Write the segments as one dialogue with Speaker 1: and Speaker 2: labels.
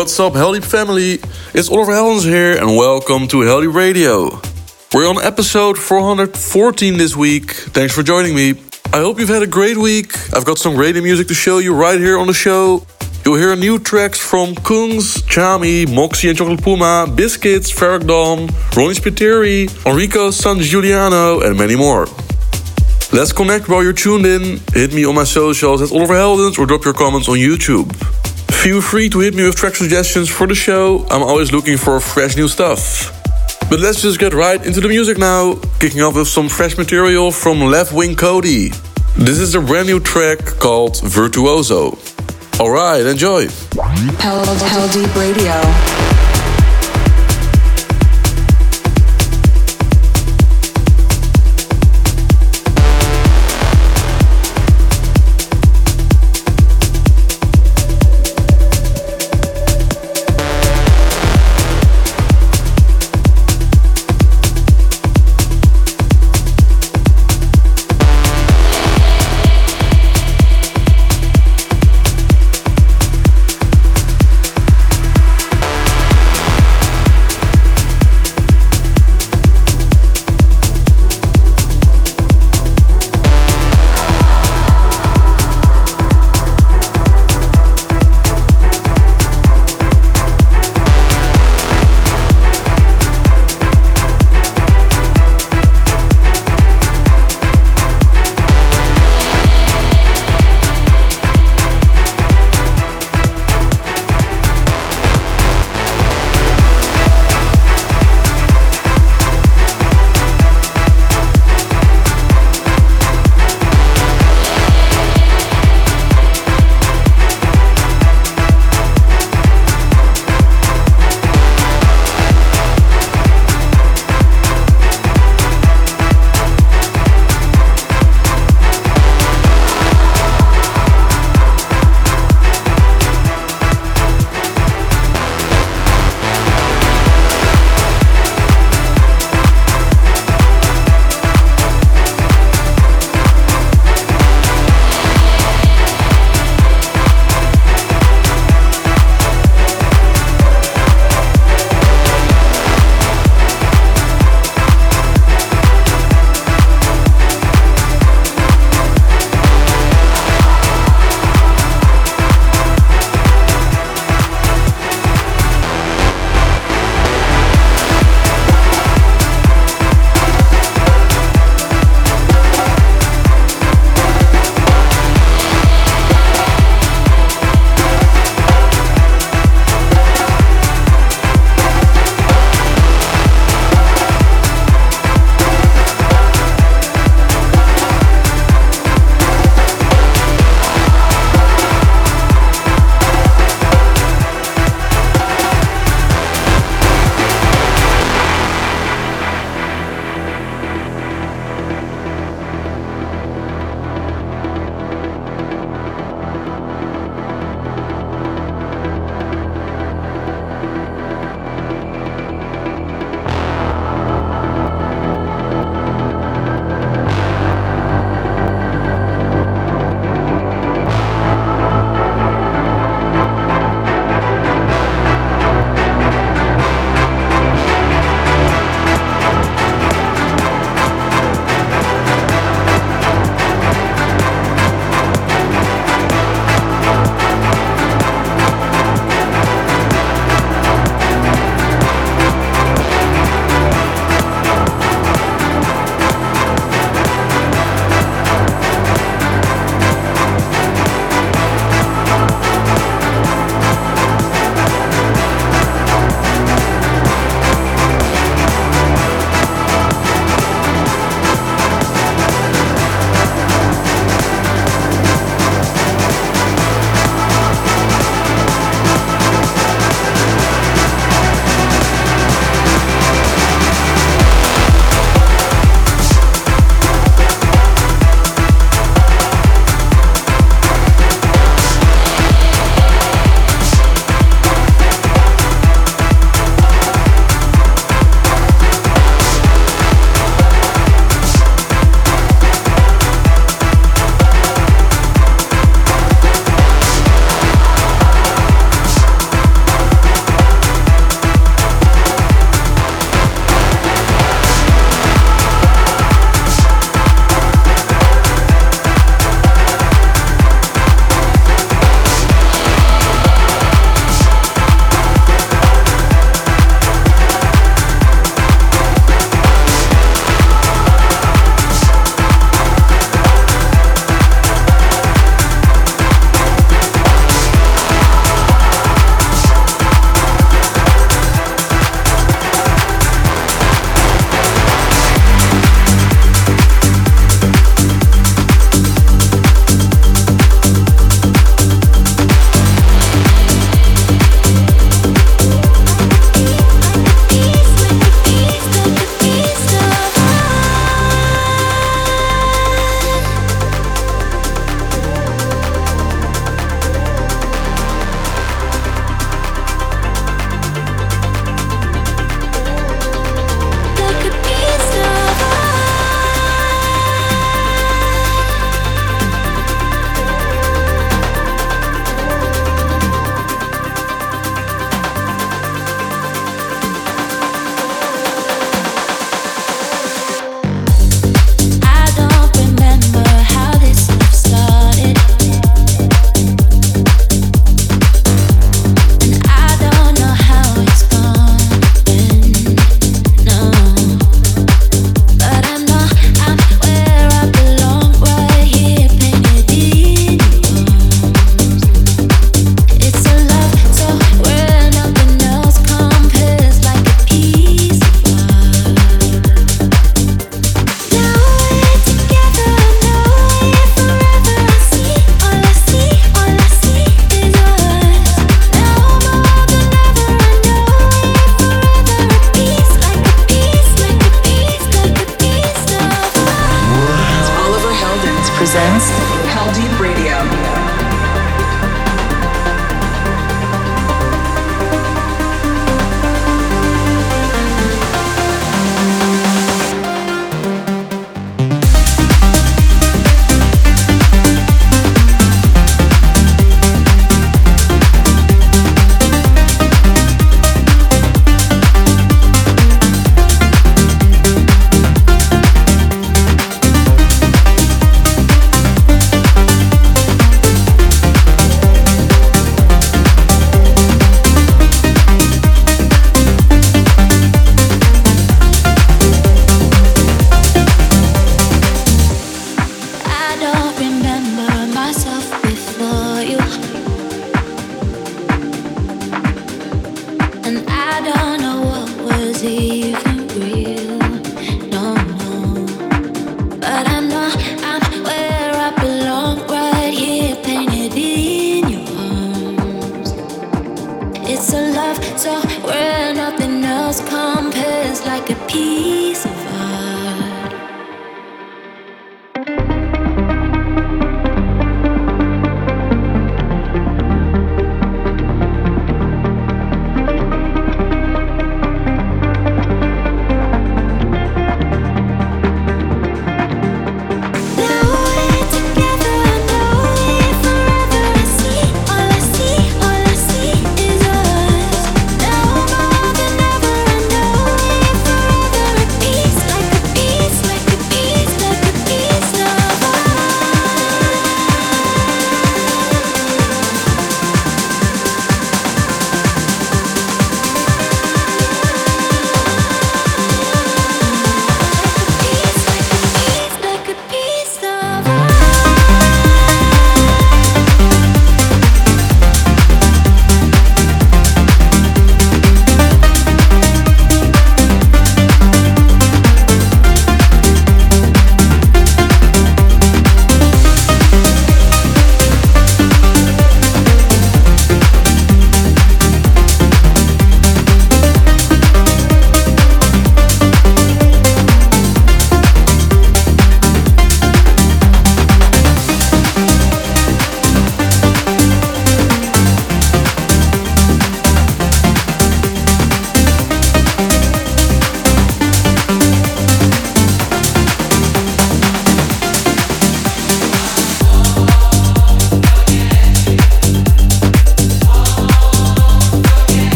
Speaker 1: What's up, Heldeep family? It's Oliver Heldens here, and welcome to Heldeep Radio. We're on episode 414 this week. Thanks for joining me. I hope you've had a great week. I've got some great music to show you right here on the show. You'll hear new tracks from Kungs, Tchami, Moxie and Chocolate Puma, Biscits, Ferreck Dawn, Ronnie Spiteri, Enrico Sangiuliano, and many more. Let's connect while you're tuned in. Hit me on my socials at Oliver Heldens or drop your comments on YouTube. Feel free to hit me with track suggestions for the show. I'm always looking for fresh new stuff. But let's just get right into the music now, kicking off with some fresh material from Leftwing Kody. This is a brand new track called Virtuoso. Alright, enjoy.
Speaker 2: Deep Radio.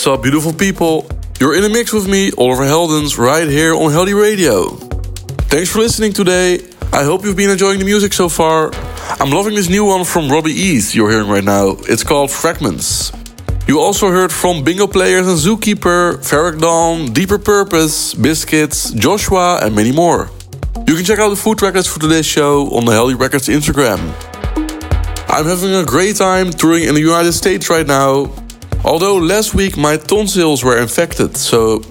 Speaker 1: What's up, beautiful people? You're in a mix with me, Oliver Heldens, right here on Heldeep Radio. Thanks for listening today. I hope you've been enjoying the music so far. I'm loving this new one from Robby East you're hearing right now. It's called Fragments. You also heard from Bingo Players and Zookeeper, Ferreck Dawn, Deeper Purpose, Biscits, Joshua, and many more. You can check out the food records for today's show on the Heldeep Records Instagram. I'm having a great time touring in the United States right now. Although last week my tonsils were infected, so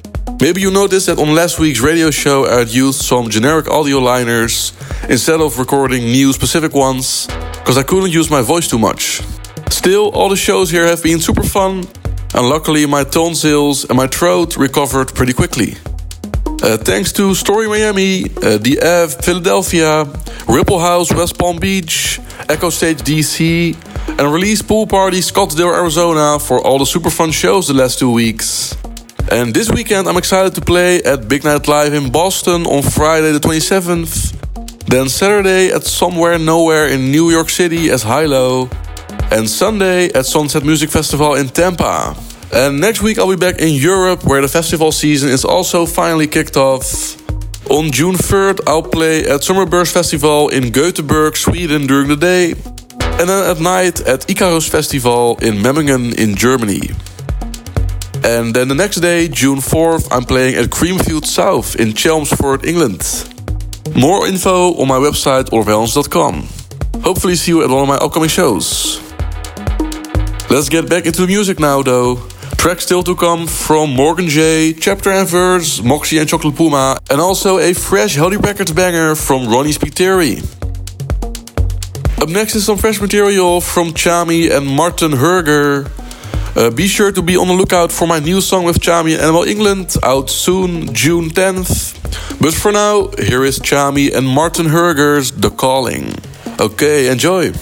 Speaker 1: maybe you noticed that on last week's radio show I had used some generic audio liners instead of recording new specific ones, because I couldn't use my voice too much. Still, all the shows here have been super fun, and luckily my tonsils and my throat recovered pretty quickly. Uh, thanks to Story Miami, uh, The Ave Philadelphia, Ripple House West Palm Beach, Echostage DC, and Release Pool Party Scottsdale, Arizona for all the super fun shows the last two weeks. And this weekend I'm excited to play at Big Night Live in Boston on Friday the 27th. Then Saturday at Somewhere Nowhere in New York City as HI-LO. And Sunday at Sunset Music Festival in Tampa. And next week I'll be back in Europe where the festival season is also finally kicked off. On June 3rd I'll play at Summerburst Festival in Gothenburg, Sweden during the day. And then at night at Ikarus Festival in Memmingen in Germany. And then the next day, June 4th, I'm playing at Creamfield South in Chelmsford, England. More info on my website oliverheldens.com. Hopefully see you at one of my upcoming shows. Let's get back into the music now though. Tracks still to come from Morgan J, Chapter and Verse, Moxie and Chocolate Puma, and also a fresh Heldeep Records banger from Ronnie Spiteri. Up next is some fresh material from Tchami and Marten Hørger. Uh, be sure to be on the lookout for my new song with Tchami and Animal England, out soon, June 10th. But for now, here is Tchami and Marten Hørger's The Calling. Okay, enjoy.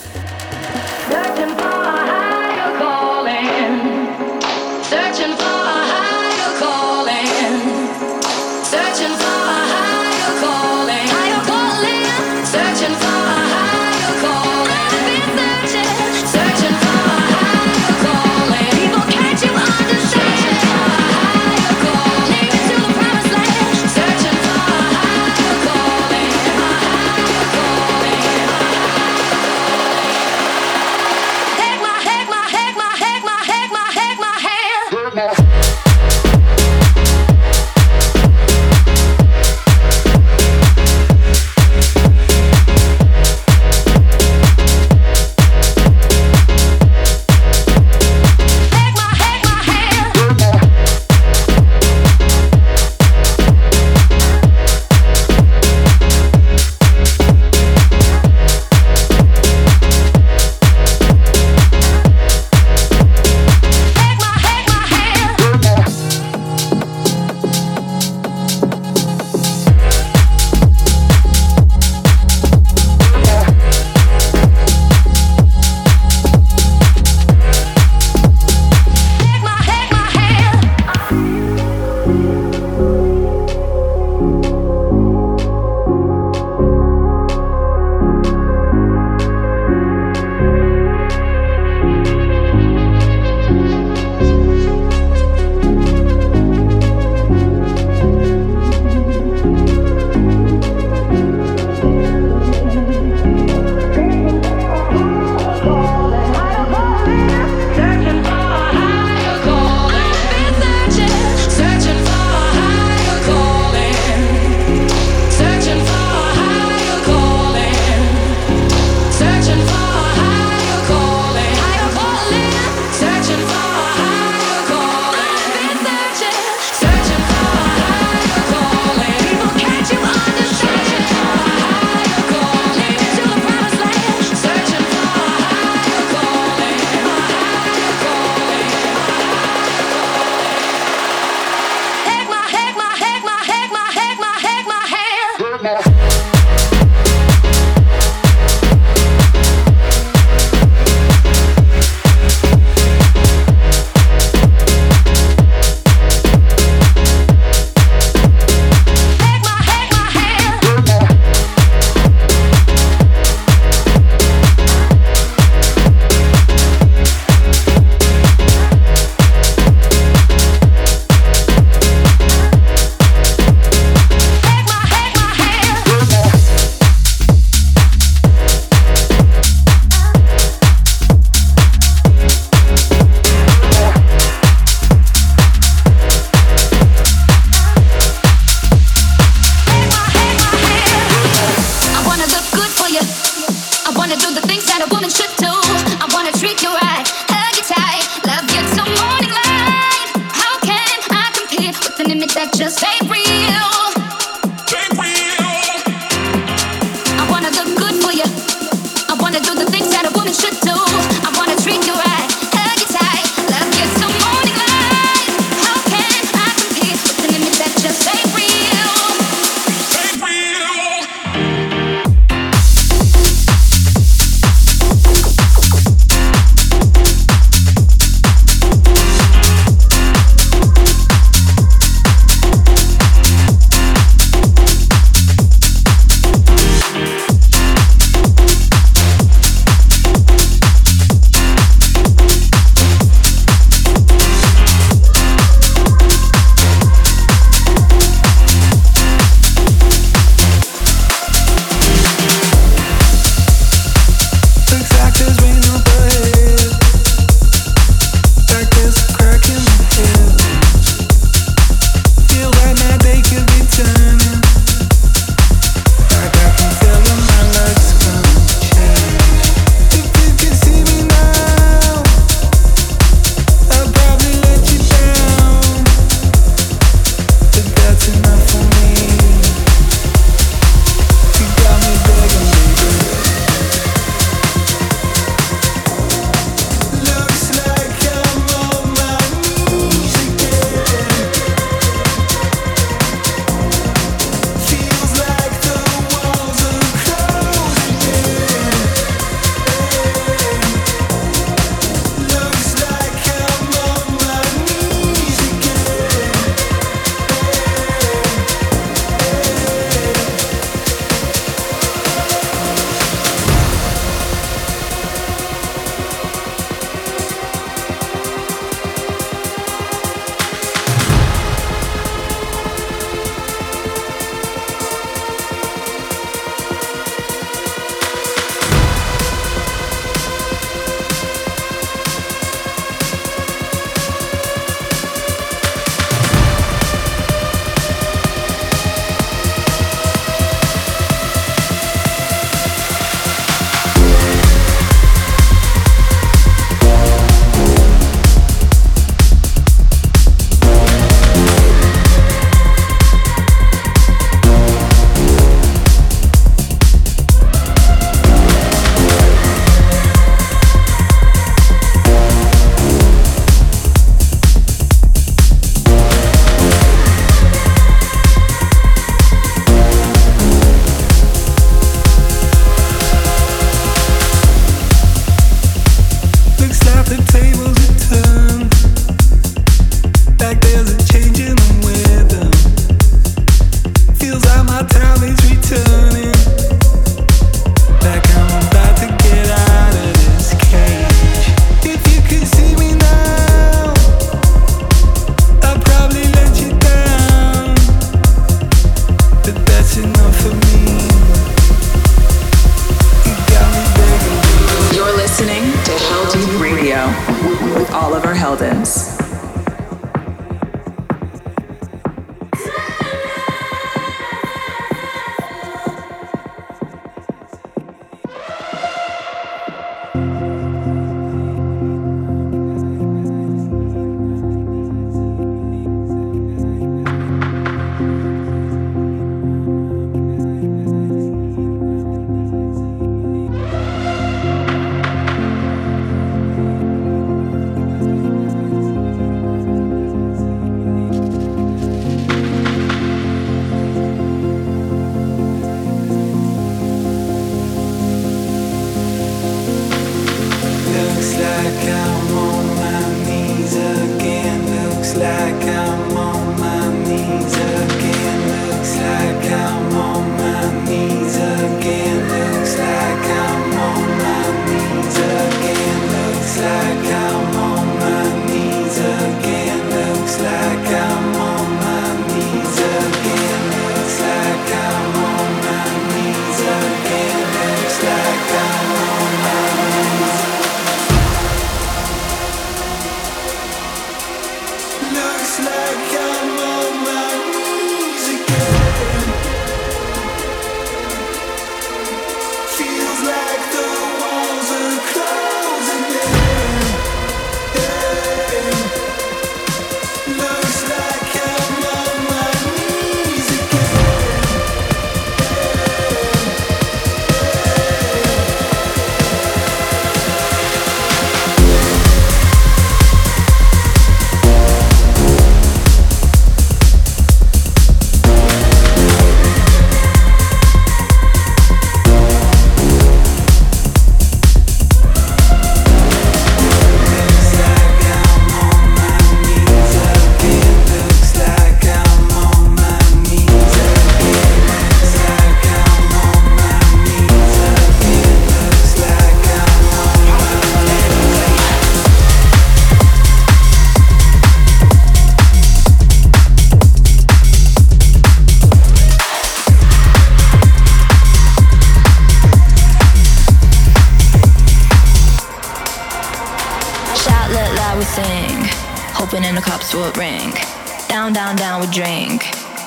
Speaker 3: around drink,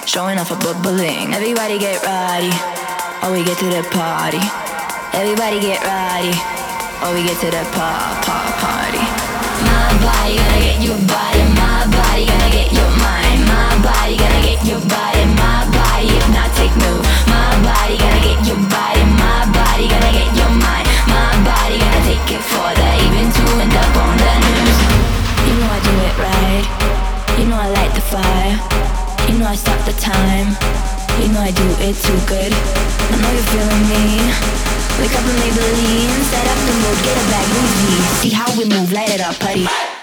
Speaker 3: showing off a bubbling. Everybody get ready, or we get to the party. Everybody get ready, or we get to the pop pop party. My body gonna get your body, my body gonna get your mind, my body gonna get your body, my body take no My body gonna get your body, my body gonna get your mind, my body gonna take it for the even to end up on the news.
Speaker 4: You know I do it right. You know I light the fire know I stop the time. You know I do it too good. I know you're feeling me. Wake up and Maybelline, set up the mood, get a bag, movie. See how we move, light it up,
Speaker 2: putty.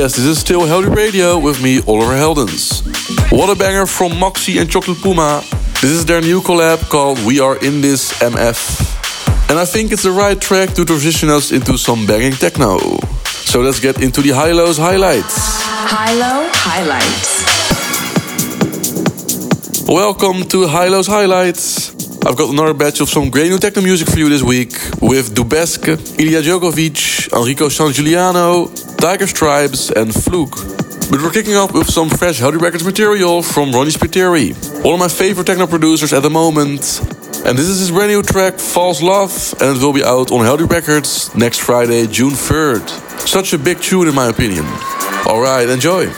Speaker 1: Yes, this is still Heldeep Radio with me, Oliver Heldens. What a banger from Moxie and Chocolate Puma. This is their new collab called We Are In This MF. And I think it's the right track to transition us into some banging techno. So let's get into the HI-LO's highlights.
Speaker 2: HI-LO highlights.
Speaker 1: Welcome to HI-LO's Highlights. I've got another batch of some great new techno music for you this week with Dubesk, Ilija Djokovic, Enrico Sangiuliano, Tiger Stripes, and Fluke. But we're kicking off with some fresh Heldeep Records material from Ronnie Spiteri, one of my favorite techno producers at the moment. And this is his brand new track, False Love, and it will be out on Heldeep Records next Friday, June 3rd. Such a big tune, in my opinion. Alright, enjoy.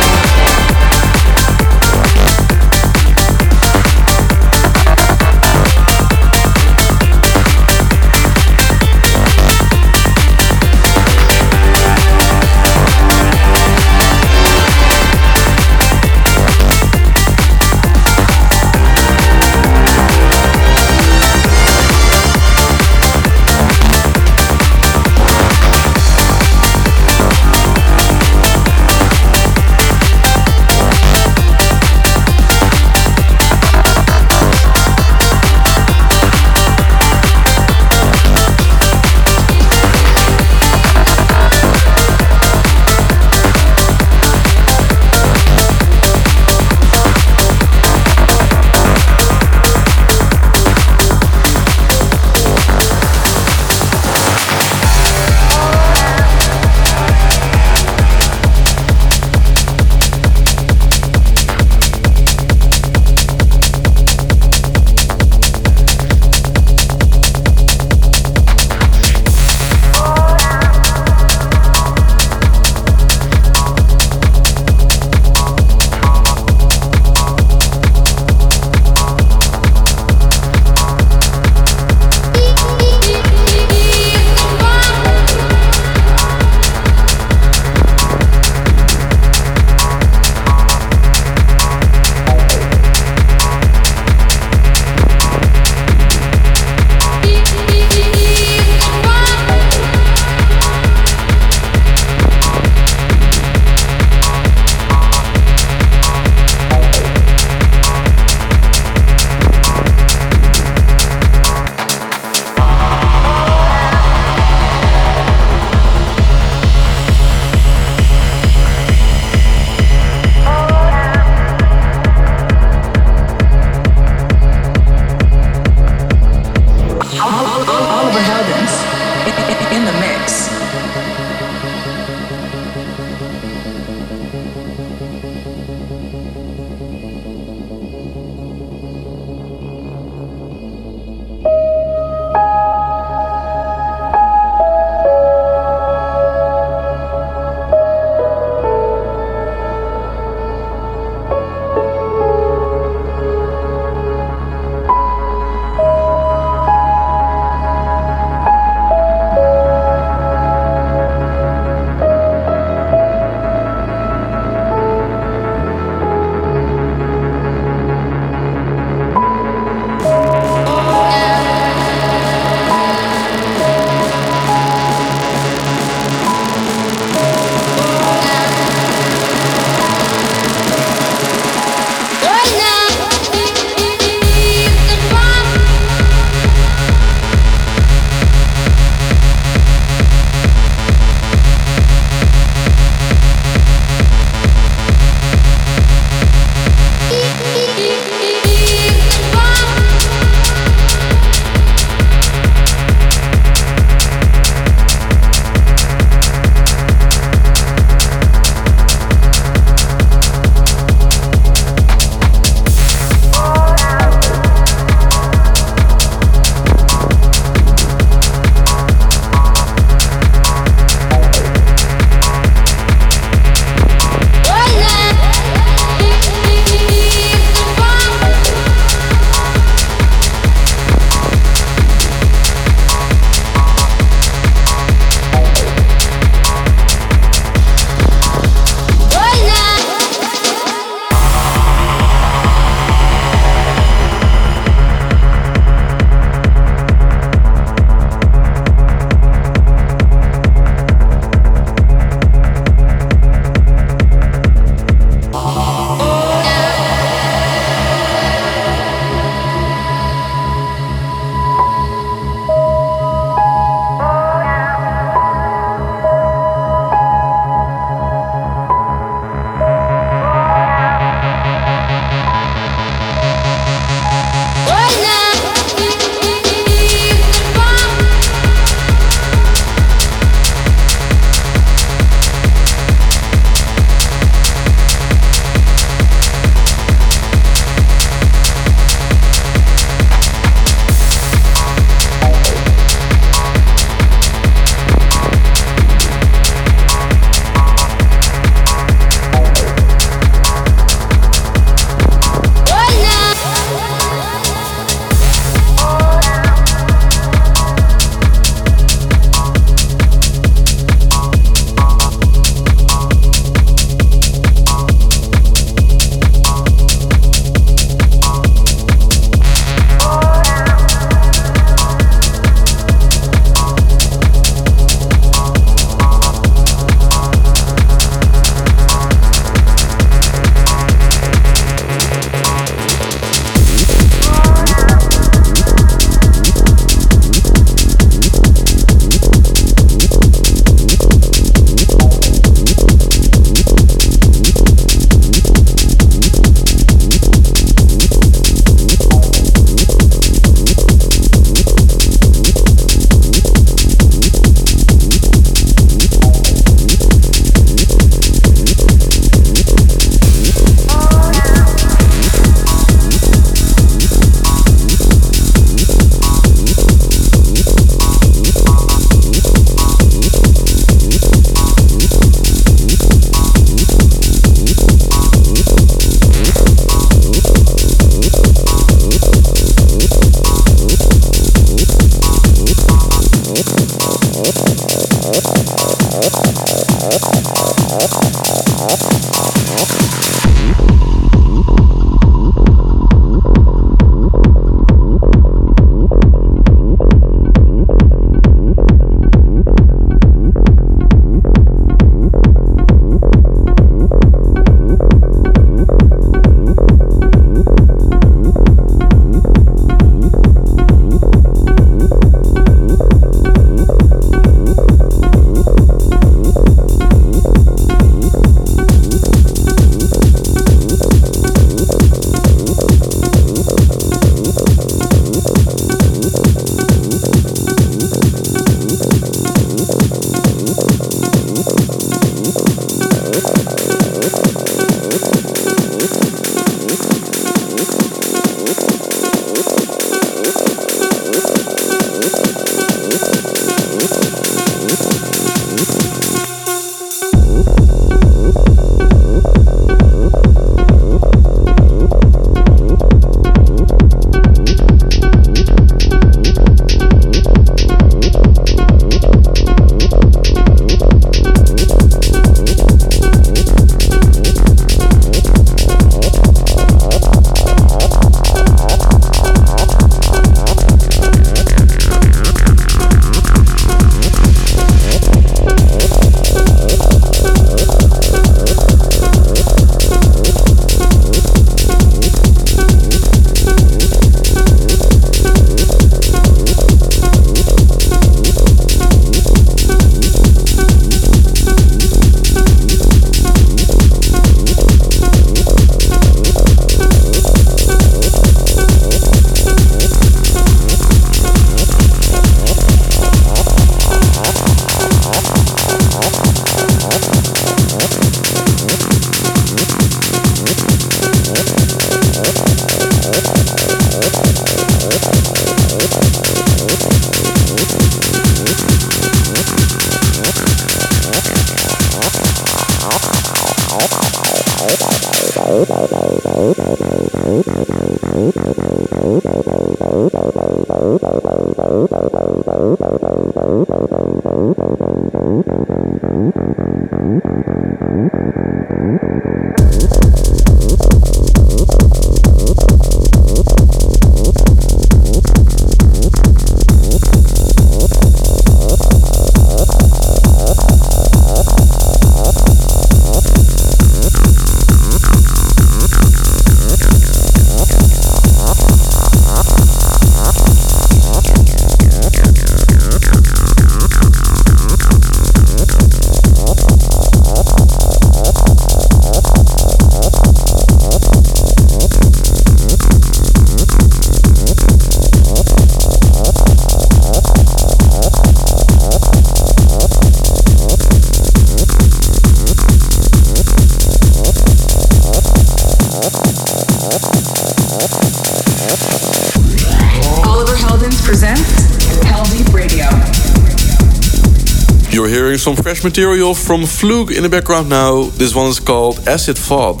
Speaker 1: Fresh material from Fluke in the background now. This one is called Acid Thought.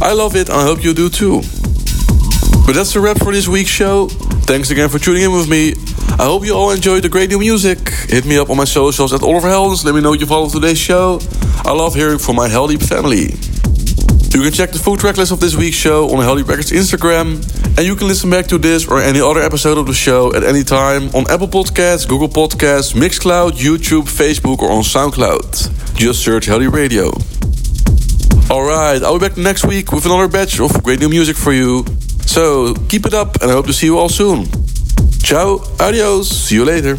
Speaker 1: I love it and I hope you do too. But that's a wrap for this week's show. Thanks again for tuning in with me. I hope you all enjoyed the great new music. Hit me up on my socials at Oliver Heldens. Let me know if you follow today's show. I love hearing from my Heldeep family. You can check the full track list of this week's show on Heldeep Records Instagram. And you can listen back to this or any other episode of the show at any time on Apple Podcasts, Google Podcasts, Mixcloud, YouTube, Facebook, or on SoundCloud. Just search Deep Radio. Alright, I'll be back next week with another batch of great new music for you. So keep it up and I hope to see you all soon. Ciao, adios, see you later.